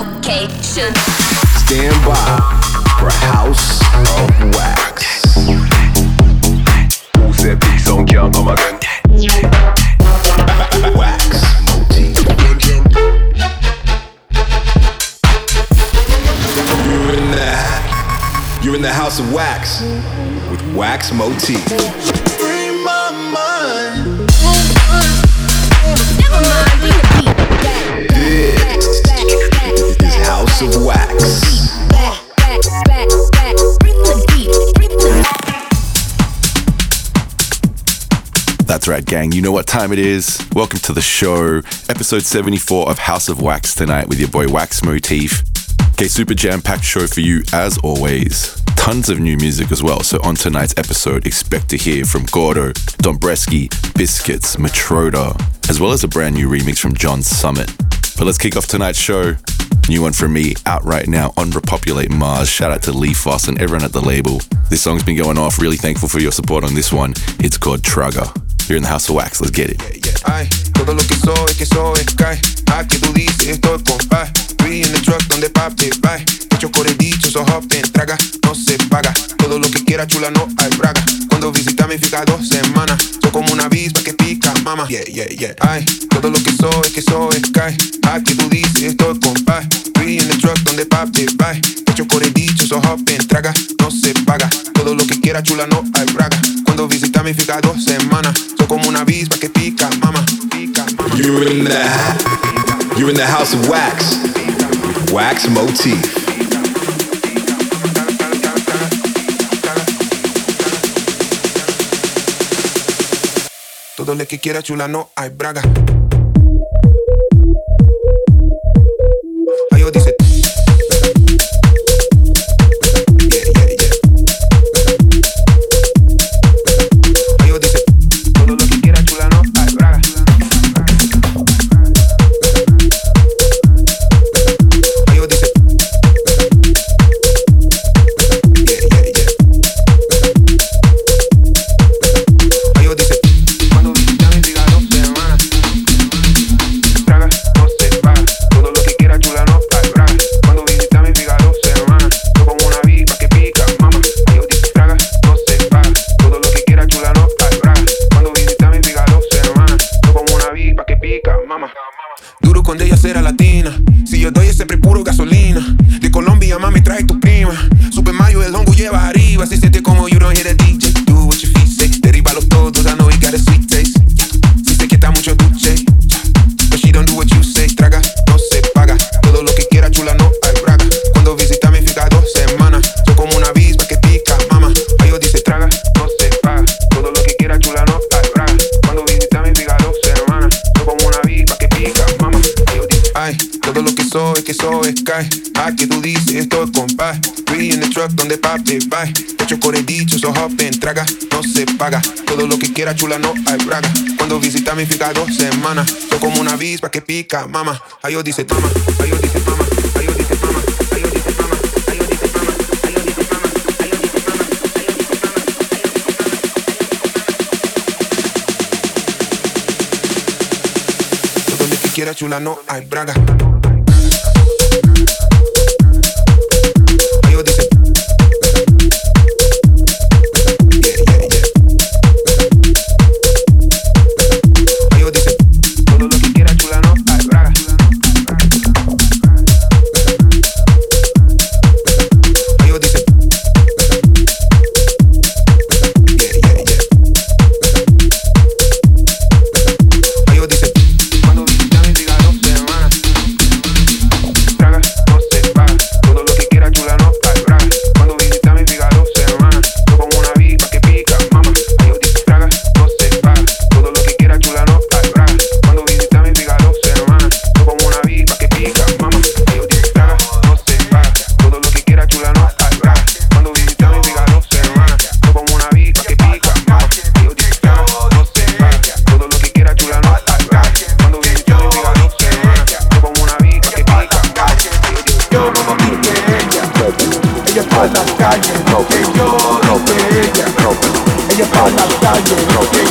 location. Stand by for House of Wax. Who said big song can't come again? Wax motif. You're in the, you're in the House of Wax with Wax Motif. Free my mind. Never mind, bring the That's right, gang. You know what time it is. Welcome to the show, episode 74 of House of Wax tonight with your boy Wax Motif. Okay, super jam packed show for you as always. Tons of new music as well. So, on tonight's episode, expect to hear from Gordo, Dombresky, Biscits, Matroda, as well as a brand new remix from John Summit. But let's kick off tonight's show. New one from me out right now on Repopulate Mars. Shout out to Lee Foss and everyone at the label. This song's been going off. Really thankful for your support on this one. It's called Trugger. You're in the House of Wax. Let's get it. Ay, todo lo que soy, que soy, cae. A que tú dices, estoy con paz. We in the truck donde papi va. Hecho por el dicho, so hop en traga, no se paga. Todo lo que quiera chula, no hay braga. Cuando visita me fica dos semanas. Soy como una avispa que pica, mama. Yeah, yeah, yeah. Ay, todo lo que soy, que soy, cae. A que tú dices, estoy con paz. We in the truck donde papi va. Hecho por el dicho, so hop en traga, no se paga. Todo lo que quiera chula, no hay braga. Visita me fica dos semanas. Soy como una avispa que pica, mama. Pica, mama. You're in the You're in the House of Wax. Wax Motif. Todo lo que quiera chula no hay braga. Quiera, chula, no hay braga. Cuando visita me fica dos semanas. Soy como una avispa que pica, mama. Ay, yo dice, toma. Ay, yo dice, toma. Ay, yo dice, toma. Ay, yo dice, toma. Ay,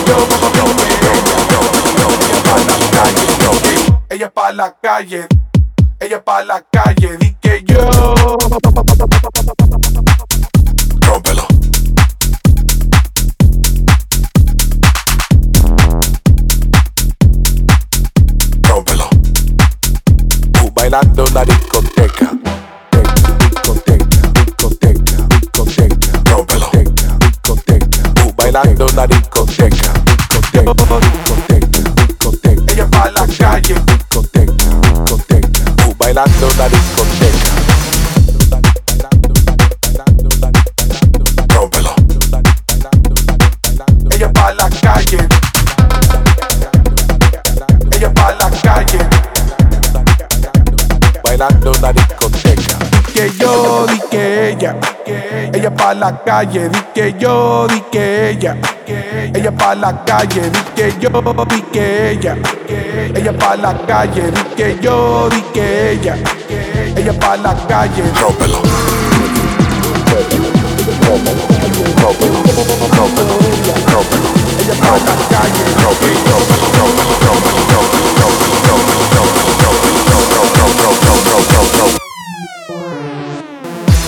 ella, ella pa' la calle, ella ella pa' la calle, di que yo. Rómpelo. Rómpelo. Bailando en la discoteca. Discoteca, discoteca, discoteca, Rómpelo. discoteca, discoteca. Uh, bailando en la discoteca. Ella pa' la calle. Di que yo, di que ella. Ella pa' la calle. Di que yo, di que ella. Ella pa' la calle. Di que yo, di que ella. Ella pa' la calle. Rómpelo. Ella pa' la calle.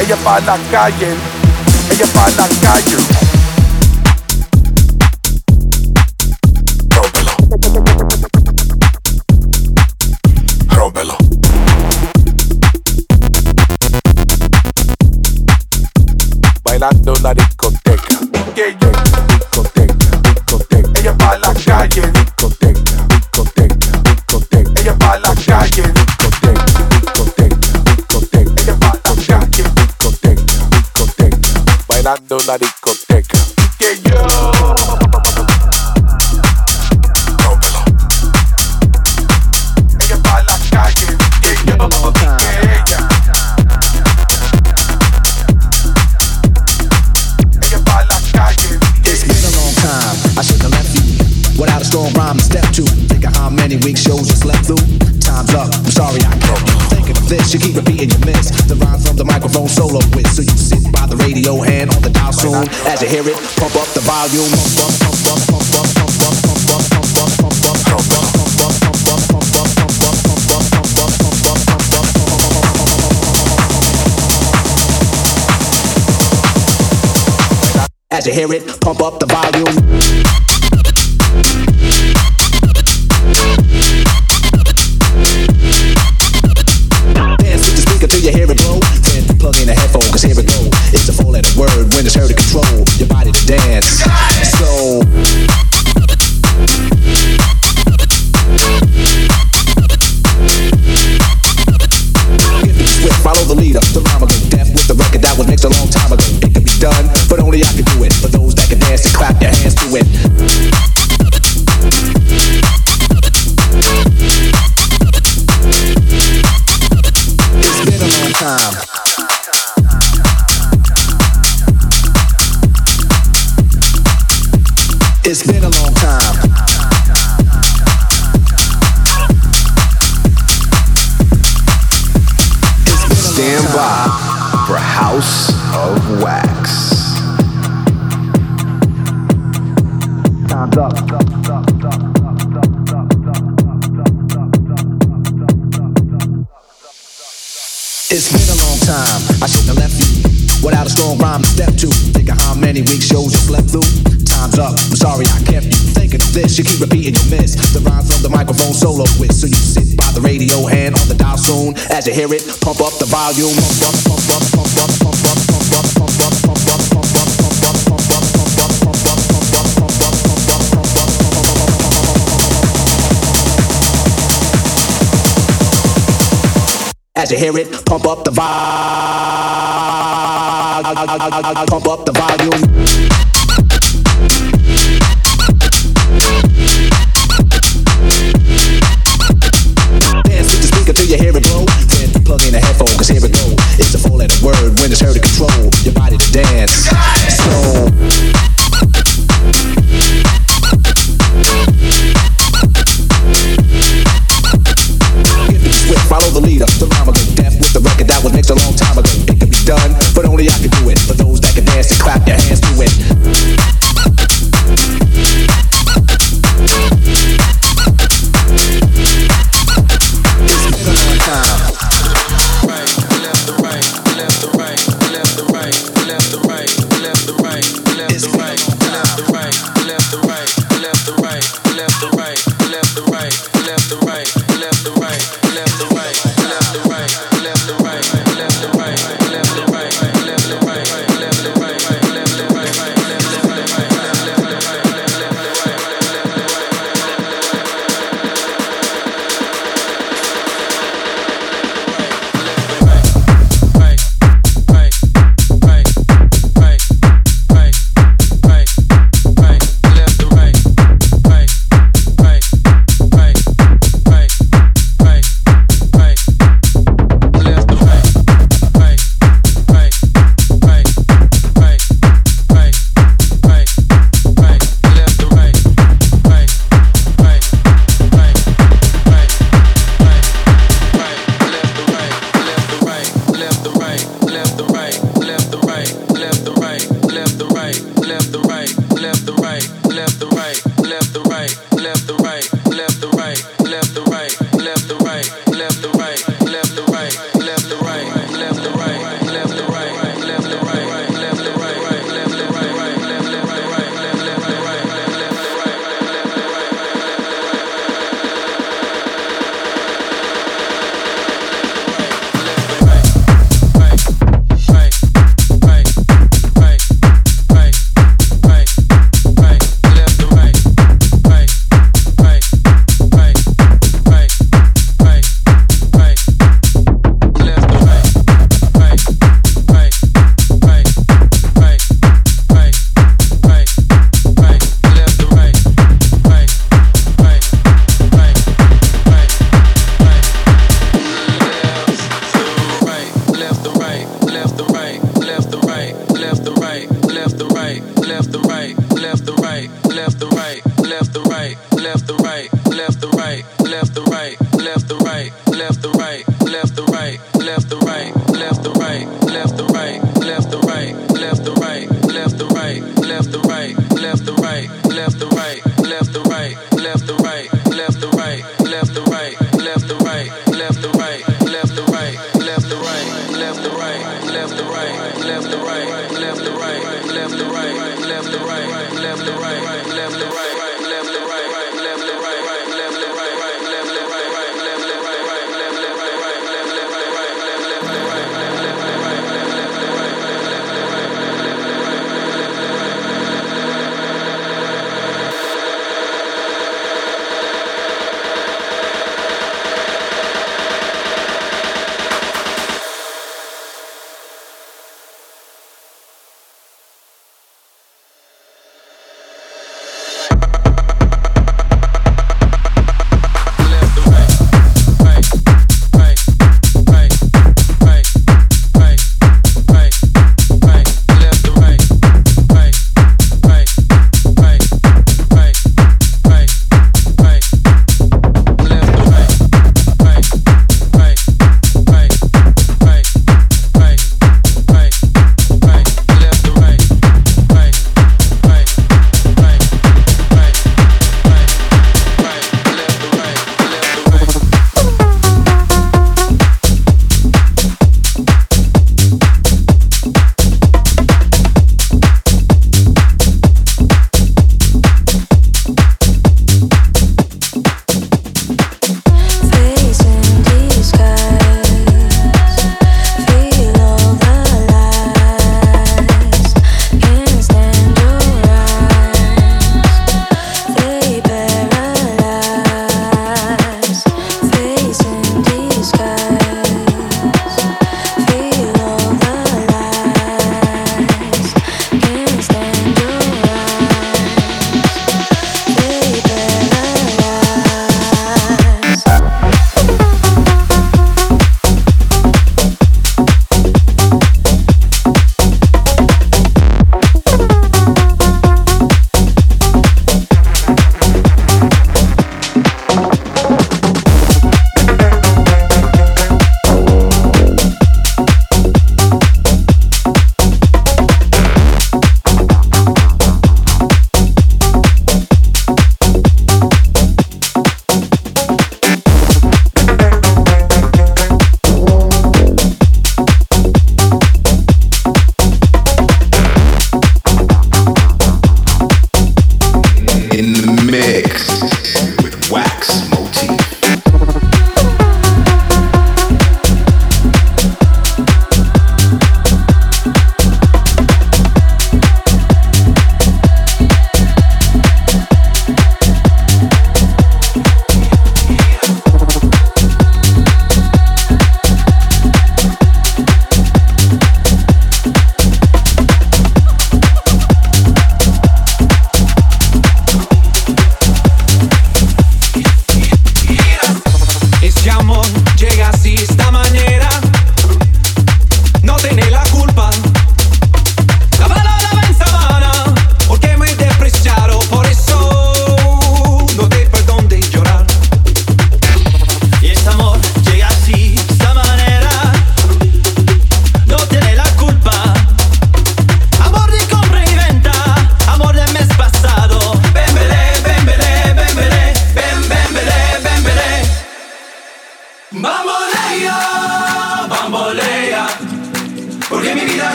Ella pa' la calle. Ella pa' la calle. Rómpelo. Rómpelo. bailando en la discoteca. Discoteca, discoteca. Ella pa' la calle, discoteca, discoteca, discoteca. Ella pa' la calle, discoteca, llenando la discoteca. Soon. As you hear it, pump up the volume. Pump up, pump up, pump up, pump up, with. So you sit by the radio, hand on the dial soon. As you hear it, pump up the volume. Pump up, pump up, pump up, pump up, pump up, pump up, pump up, pump up, As you hear it, pump up the volume. Pump up the volume. left the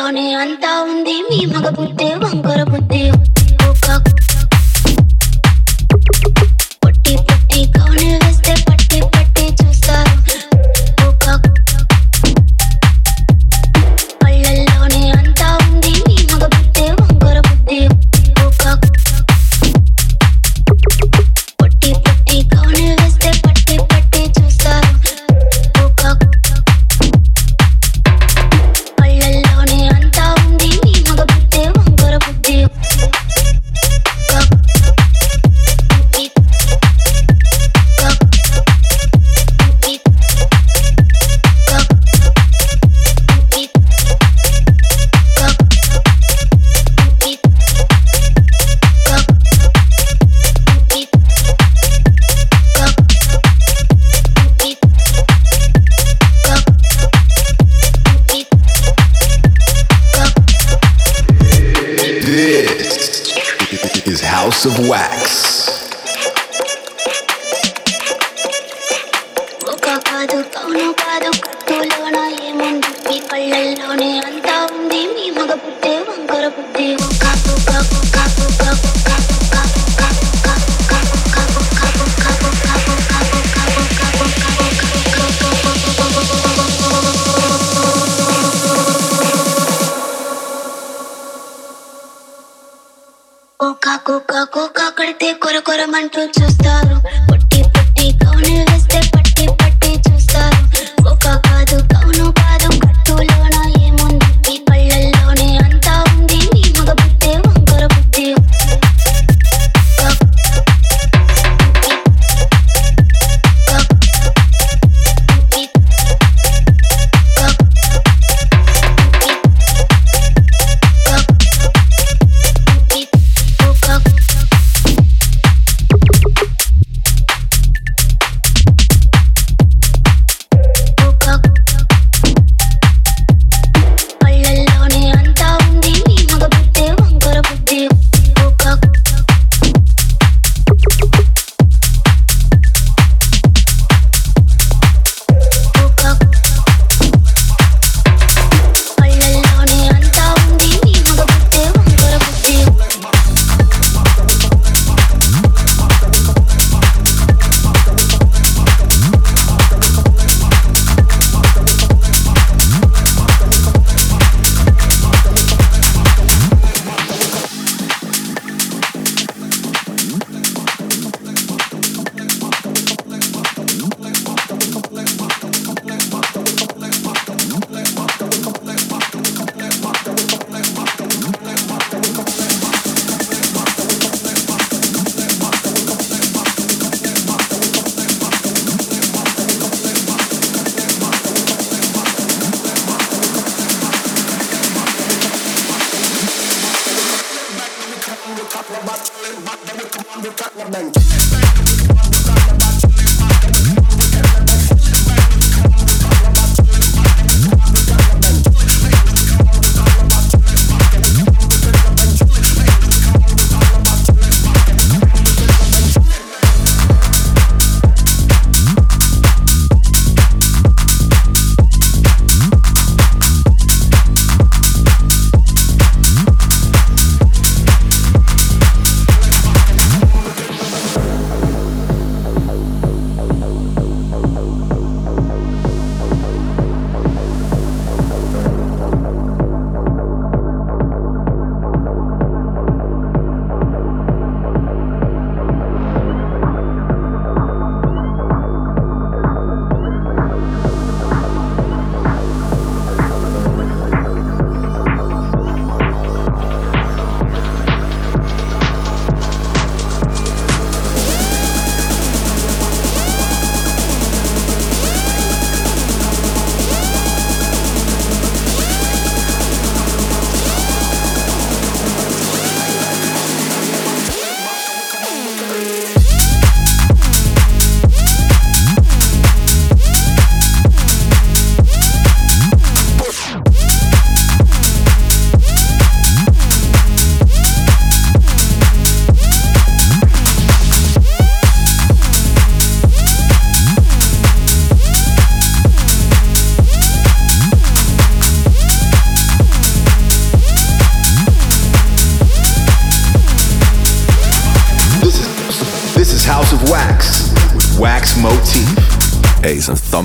కళ్ళల్లోనే అంతా ఉంది. మీ మగ బుద్ధి వంకర బుద్ధి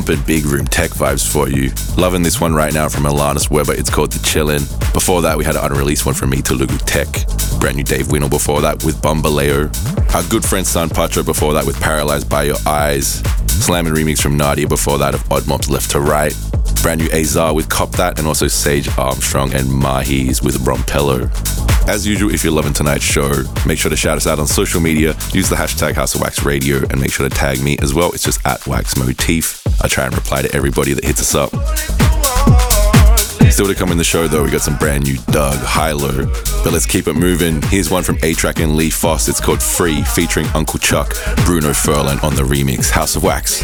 big room tech vibes for you. Loving this one right now from Alanis Weber. It's called The Chillin'. Before that, we had an unreleased one from me, Telugu Tech. Brand new Dave Winnel before that with Bambaleo. Our good friend San Pacho before that with Paralyzed by Your Eyes. Slamming remix from Nadia before that of Odd Mob's Left to Right. Brand new Azar with Cop That and also Sage Armstrong and Mahis with Rompello. As usual, if you're loving tonight's show, make sure to shout us out on social media. Use the hashtag House of Wax Radio and make sure to tag me as well. It's just at Wax Motif. I try and reply to everybody that hits us up. Still to come in the show though, we got some brand new Doug, Hilo. But let's keep it moving. Here's one from A-Trak and Lee Foss. It's called Free, featuring Uncle Chuck, Bruno Furlan on the remix, House of Wax.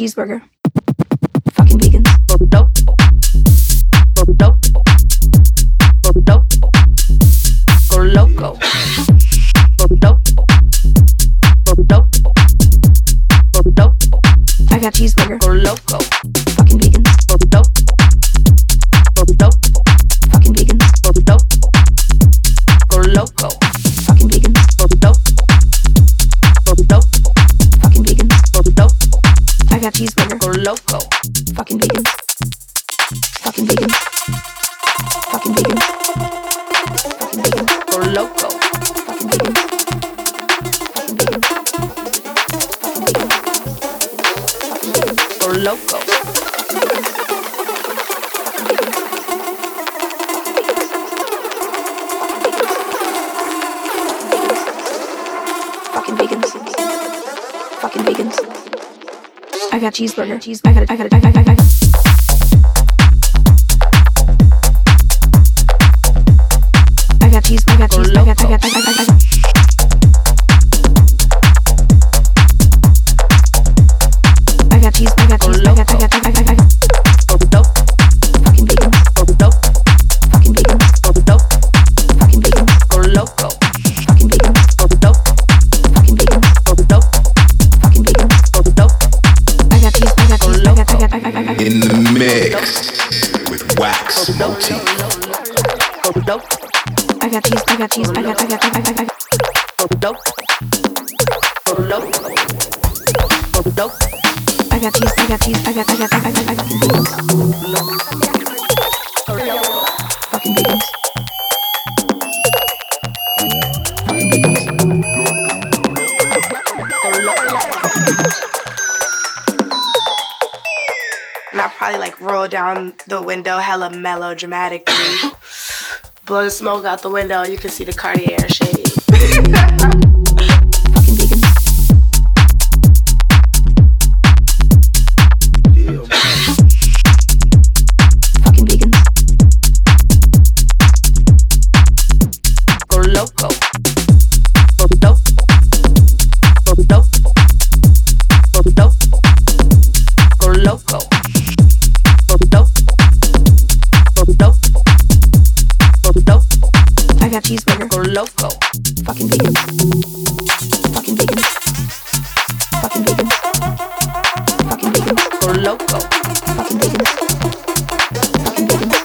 cheeseburger. fucking vegans. Fucking vegans. I got cheeseburger. Cheese. I got it. I got it. I got it. I got it. I got cheese. I got cheese. I got. I got. I got. I got. Mix with wax motif. I got cheese, I got cheese, I got, I got, I got, I got. I got cheese, I got cheese, I got, I got, I got, I got. window hella melodramatically. Blow the smoke out the window, you can see the Cartier shade. Thank you.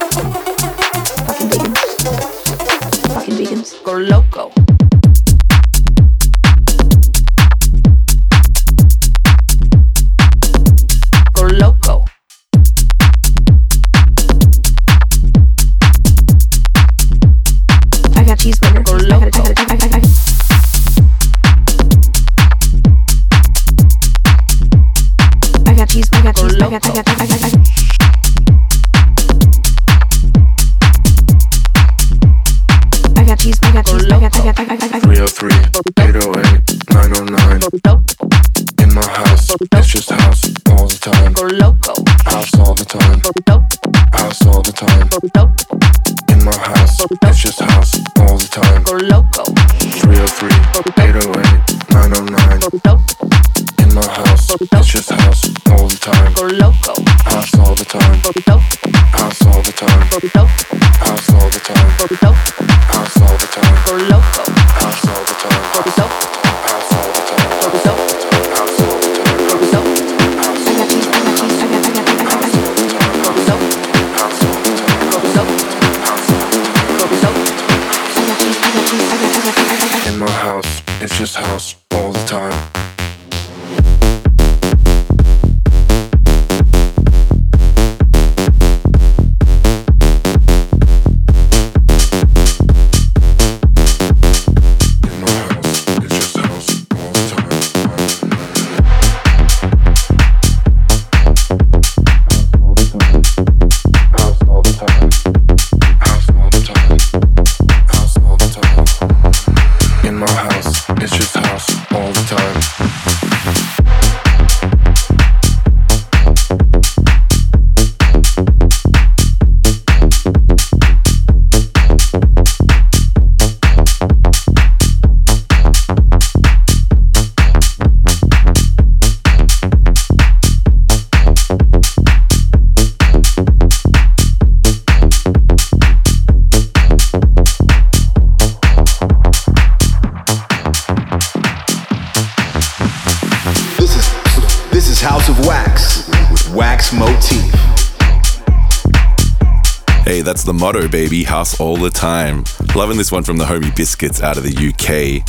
Motto, baby. House all the time. Loving this one from the homie Biscits out of the UK.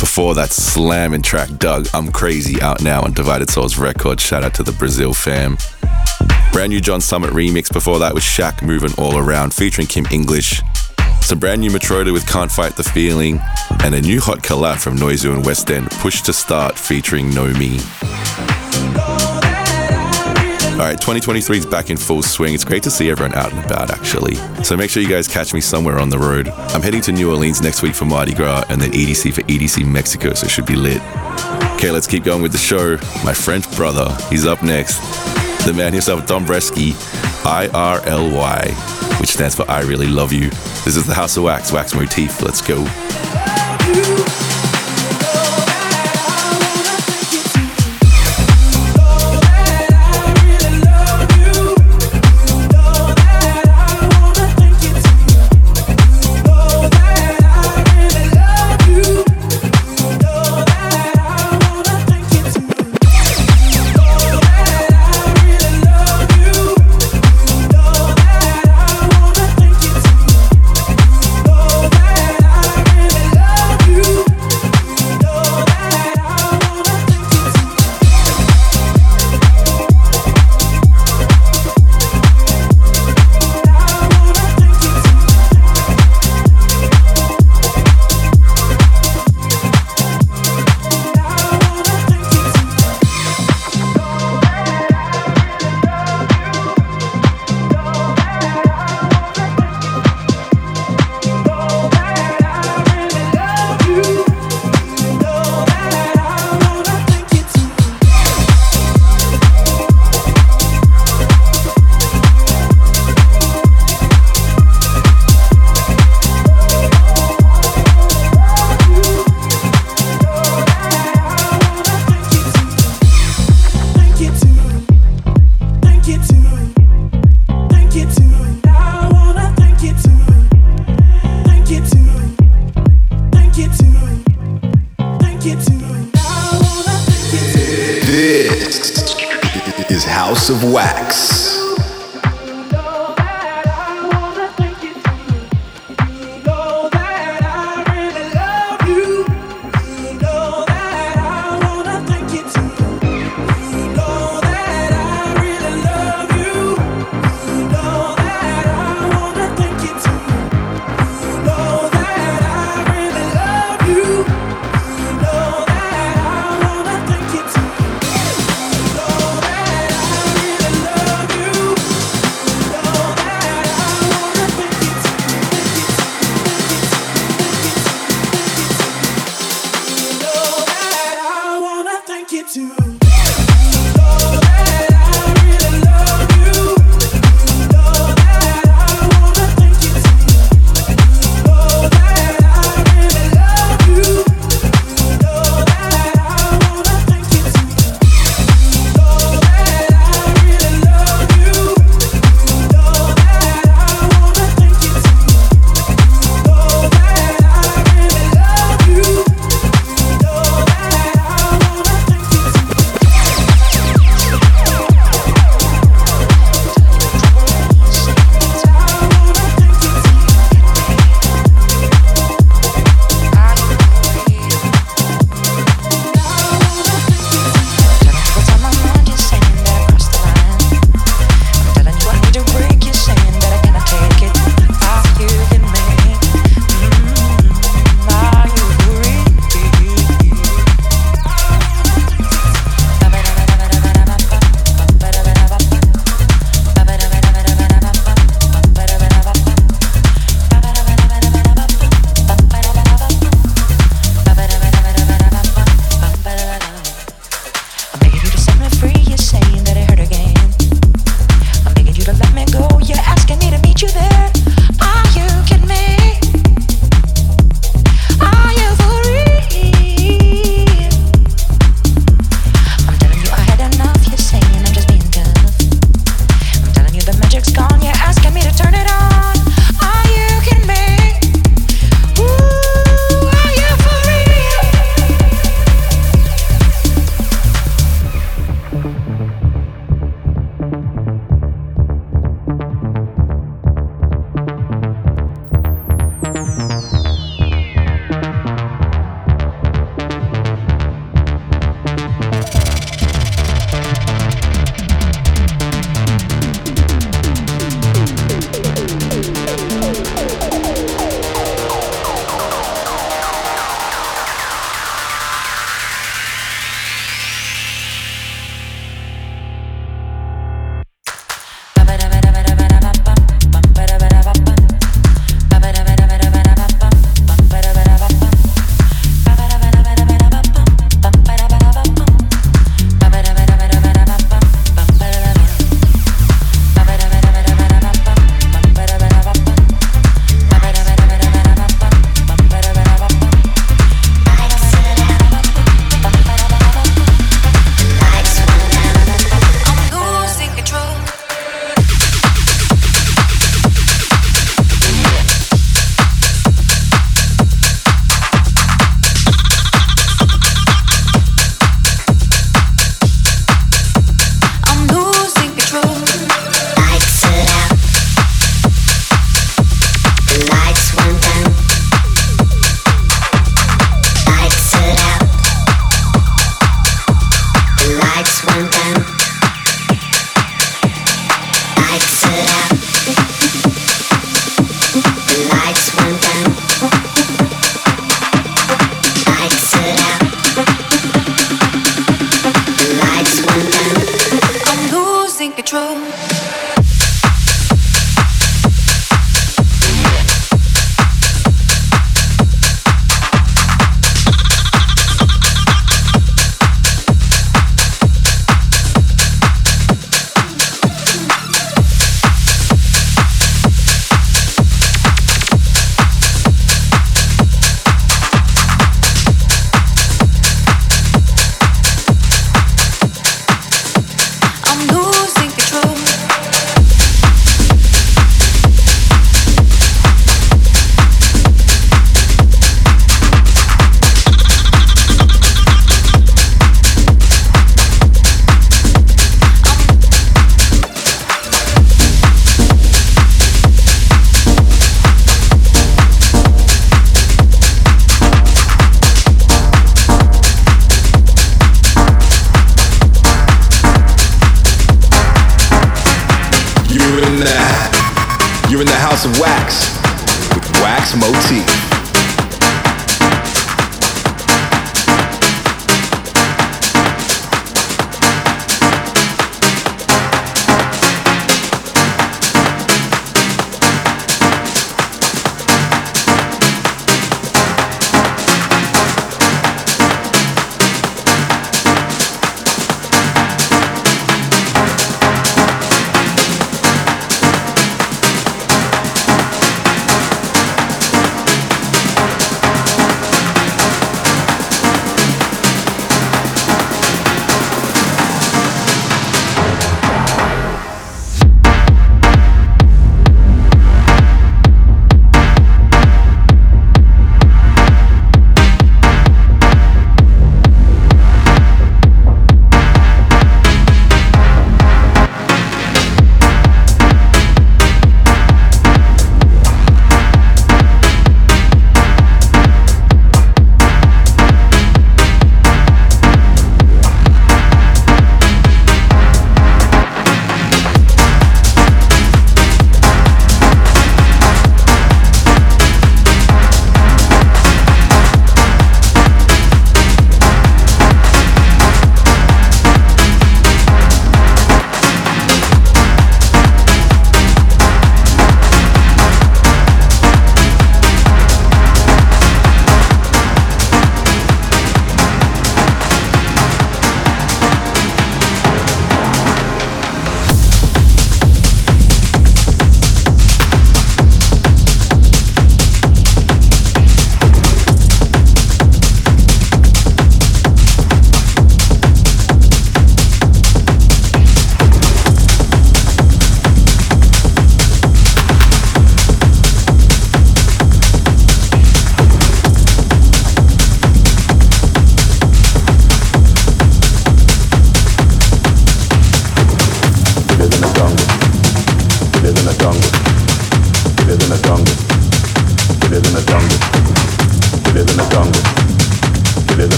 Before that slamming track, Doug, I'm Crazy, out now on Divided Souls Records. Shout out to the Brazil fam. Brand new John Summit remix before that was Shaq Moving All Around featuring Kim English. Some brand new Matroda with Can't Fight the Feeling. And a new hot collab from Noizu and West End, Push to Start featuring No Me. All right, 2023 is back in full swing. It's great to see everyone out and about, actually. So make sure you guys catch me somewhere on the road. I'm heading to New Orleans next week for Mardi Gras and then EDC for EDC Mexico, so it should be lit. Okay, let's keep going with the show. My French brother, he's up next. The man himself, Dombresky, IRLY, which stands for I Really Love You. This is the House of Wax, Wax Motif. Let's go.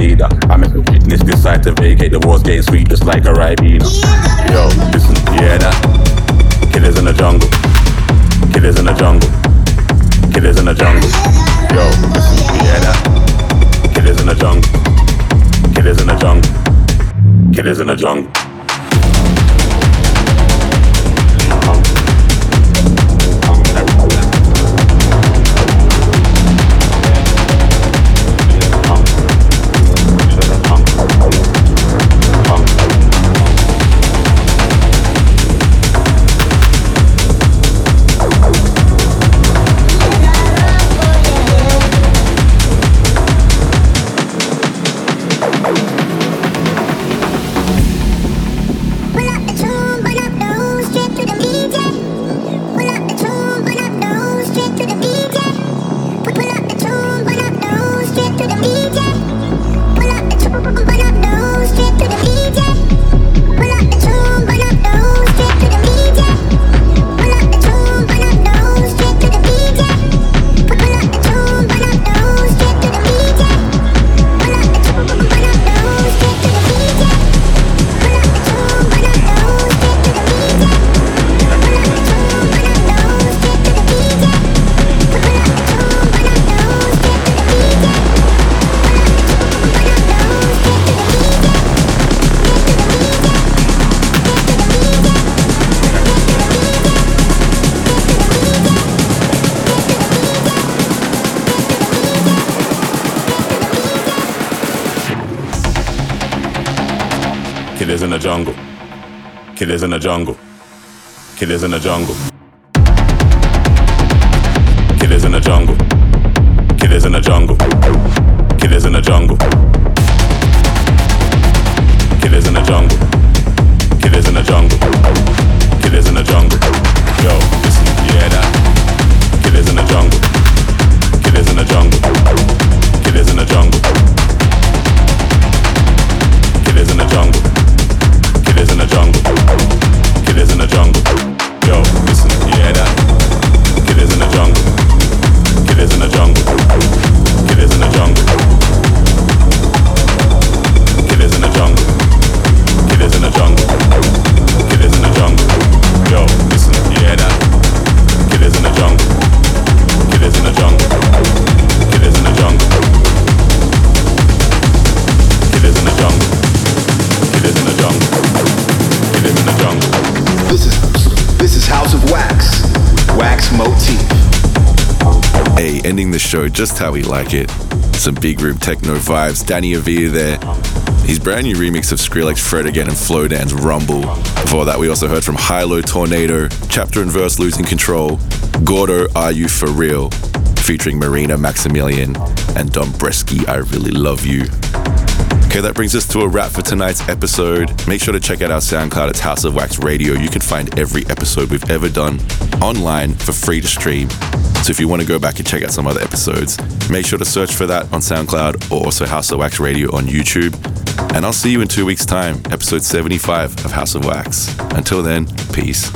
leader. I make a witness decide to vacate the war's getting sweet just like a Ribena. Yo, listen, yeah that. Killers in the jungle. Killers in the jungle. Killers in the jungle. Yo, listen, yeah that. Killers in the jungle. Killers in the jungle. Killers in the jungle. Killers in the jungle. Killers in the jungle. Killers in the jungle. Killers in the jungle. Killers in the jungle. Killers in the jungle. Killers in the jungle. Killers in the jungle. Yo, listen, yeah that. Killers in the jungle. Killers in the jungle. Killers in the jungle. Killers in the jungle the jungle. Yo. Ending the show just how we like it. Some big room techno vibes. Danny Avila there. His brand new remix of Skrillex, Fred again, and Flowdan's Rumble. Before that, we also heard from Hilo Tornado, Chapter and Verse Losing Control, Gordo, Are You For Real, featuring Marina Maximilian and Dombresky, I Really Love You. Okay, that brings us to a wrap for tonight's episode. Make sure to check out our SoundCloud. It's House of Wax Radio. You can find every episode we've ever done online for free to stream. So if you want to go back and check out some other episodes, make sure to search for that on SoundCloud or also House of Wax Radio on YouTube. And I'll see you in two weeks' time, episode 75 of House of Wax. Until then, peace.